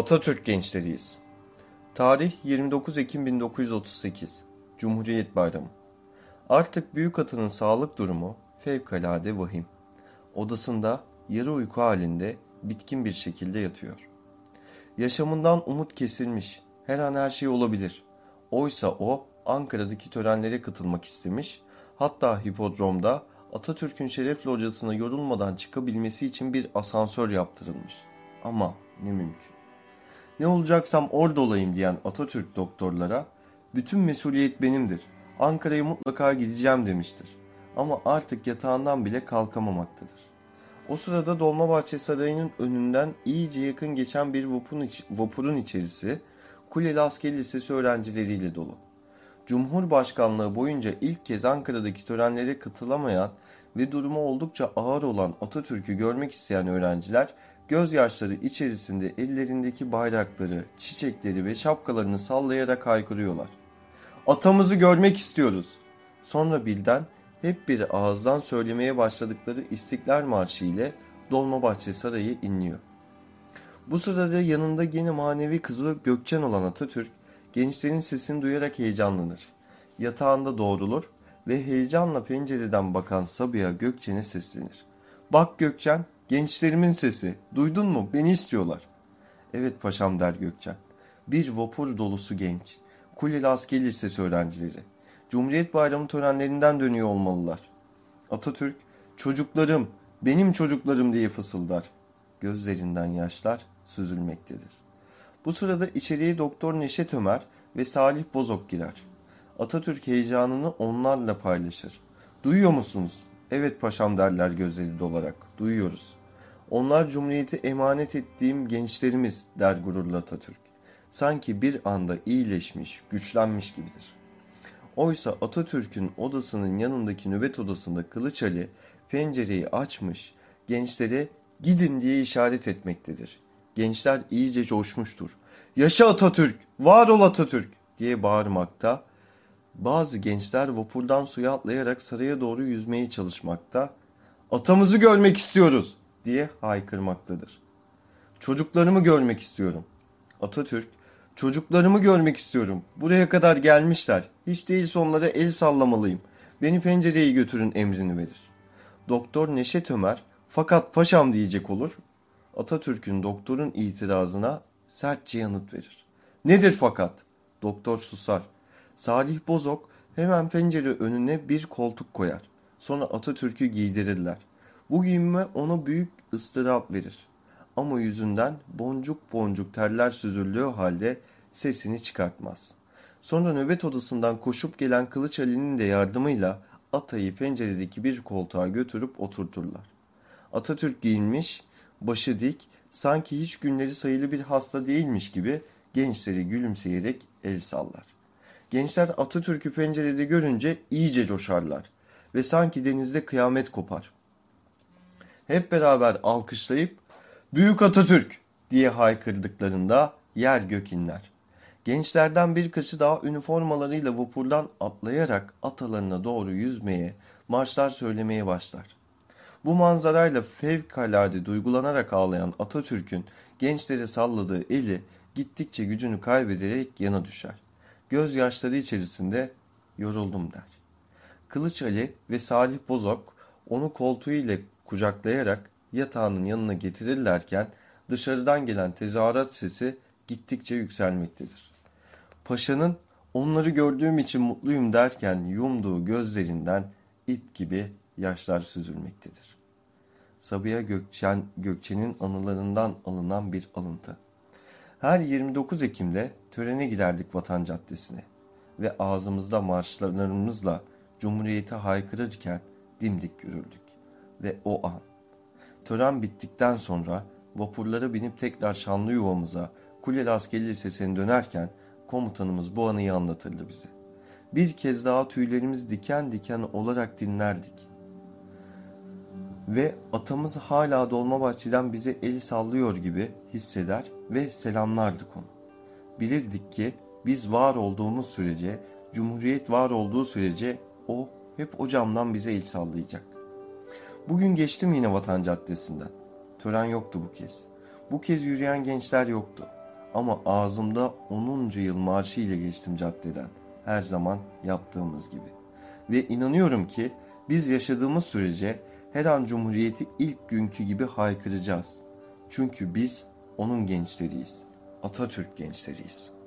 Atatürk gençleriyiz. Tarih 29 Ekim 1938. Cumhuriyet Bayramı. Artık büyük atının sağlık durumu fevkalade vahim. Odasında yarı uyku halinde bitkin bir şekilde yatıyor. Yaşamından umut kesilmiş, her an her şey olabilir. Oysa o Ankara'daki törenlere katılmak istemiş, hatta hipodromda Atatürk'ün şerefli hocasına yorulmadan çıkabilmesi için bir asansör yaptırılmış. Ama ne mümkün. Ne olacaksam orada olayım diyen Atatürk doktorlara bütün mesuliyet benimdir. Ankara'ya mutlaka gideceğim demiştir. Ama artık yatağından bile kalkamamaktadır. O sırada Dolmabahçe Sarayı'nın önünden iyice yakın geçen bir vapurun, iç vapurun içerisi Kuleli Askeri Lisesi öğrencileriyle dolu. Cumhurbaşkanlığı boyunca ilk kez Ankara'daki törenlere katılamayan ve durumu oldukça ağır olan Atatürk'ü görmek isteyen öğrenciler gözyaşları içerisinde ellerindeki bayrakları, çiçekleri ve şapkalarını sallayarak haykırıyorlar. Atamızı görmek istiyoruz. Sonra birden hep bir ağızdan söylemeye başladıkları İstiklal Marşı ile Dolmabahçe Sarayı inliyor. Bu sırada yanında yine manevi kızı Gökçen olan Atatürk, gençlerin sesini duyarak heyecanlanır. Yatağında doğrulur ve heyecanla pencereden bakan Sabiha Gökçen'e seslenir. Bak Gökçen, gençlerimin sesi. Duydun mu? Beni istiyorlar. Evet paşam der Gökçen. Bir vapur dolusu genç. Kuleli Askeri Lisesi öğrencileri. Cumhuriyet Bayramı törenlerinden dönüyor olmalılar. Atatürk, çocuklarım, benim çocuklarım diye fısıldar. Gözlerinden yaşlar süzülmektedir. Bu sırada içeriye Doktor Neşet Ömer ve Salih Bozok girer. Atatürk heyecanını onlarla paylaşır. Duyuyor musunuz? Evet paşam derler gözleri dolarak. Duyuyoruz. Onlar cumhuriyeti emanet ettiğim gençlerimiz der gururla Atatürk. Sanki bir anda iyileşmiş, güçlenmiş gibidir. Oysa Atatürk'ün odasının yanındaki nöbet odasında Kılıç Ali pencereyi açmış, gençlere gidin diye işaret etmektedir. Gençler iyice coşmuştur. Yaşa Atatürk, var ol Atatürk diye bağırmakta. Bazı gençler vapurdan suya atlayarak saraya doğru yüzmeye çalışmakta. Atamızı görmek istiyoruz diye haykırmaktadır. Çocuklarımı görmek istiyorum. Atatürk, çocuklarımı görmek istiyorum. Buraya kadar gelmişler. Hiç değilse onlara el sallamalıyım. Beni pencereye götürün emrini verir. Doktor Neşet Ömer, fakat paşam diyecek olur. Atatürk'ün doktorun itirazına sertçe yanıt verir. Nedir fakat? Doktor susar. Salih Bozok hemen pencere önüne bir koltuk koyar. Sonra Atatürk'ü giydirirler. Bu giyinme ona büyük ıstırap verir. Ama yüzünden boncuk boncuk terler süzüldüğü halde sesini çıkartmaz. Sonra nöbet odasından koşup gelen Kılıç Ali'nin de yardımıyla Atay'ı penceredeki bir koltuğa götürüp oturturlar. Atatürk giyinmiş, başı dik, sanki hiç günleri sayılı bir hasta değilmiş gibi gençleri gülümseyerek el sallar. Gençler Atatürk'ü pencerede görünce iyice coşarlar ve sanki denizde kıyamet kopar. Hep beraber alkışlayıp Büyük Atatürk diye haykırdıklarında yer gök inler. Gençlerden birkaçı daha üniformalarıyla vapurdan atlayarak atalarına doğru yüzmeye, marşlar söylemeye başlar. Bu manzarayla fevkalade duygulanarak ağlayan Atatürk'ün gençlere salladığı eli gittikçe gücünü kaybederek yana düşer. Gözyaşları içerisinde yoruldum der. Kılıç Ali ve Salih Bozok onu koltuğu ile kucaklayarak yatağının yanına getirirlerken dışarıdan gelen tezahürat sesi gittikçe yükselmektedir. Paşanın onları gördüğüm için mutluyum derken yumduğu gözlerinden ip gibi yaşlar süzülmektedir. Sabiha Gökçen, Gökçen'in anılarından alınan bir alıntı. Her 29 Ekim'de törene giderdik Vatan Caddesi'ne ve ağzımızda marşlarımızla Cumhuriyete haykırırken dimdik yürürdük. Ve o an, tören bittikten sonra vapurlara binip tekrar şanlı yuvamıza Kuleli Askeri Lisesi'ne dönerken komutanımız bu anıyı anlatırdı bize. Bir kez daha tüylerimiz diken diken olarak dinlerdik. Ve atamız hala Dolmabahçe'den bize el sallıyor gibi hisseder ve selamlardık onu. Bilirdik ki biz var olduğumuz sürece, Cumhuriyet var olduğu sürece o hep o camdan bize el sallayacak. Bugün geçtim yine Vatan Caddesi'nden. Tören yoktu bu kez. Bu kez yürüyen gençler yoktu. Ama ağzımda 10. yıl marşı ile geçtim caddeden. Her zaman yaptığımız gibi. Ve inanıyorum ki biz yaşadığımız sürece her an Cumhuriyeti ilk günkü gibi haykıracağız. Çünkü biz onun gençleriyiz. Atatürk gençleriyiz.''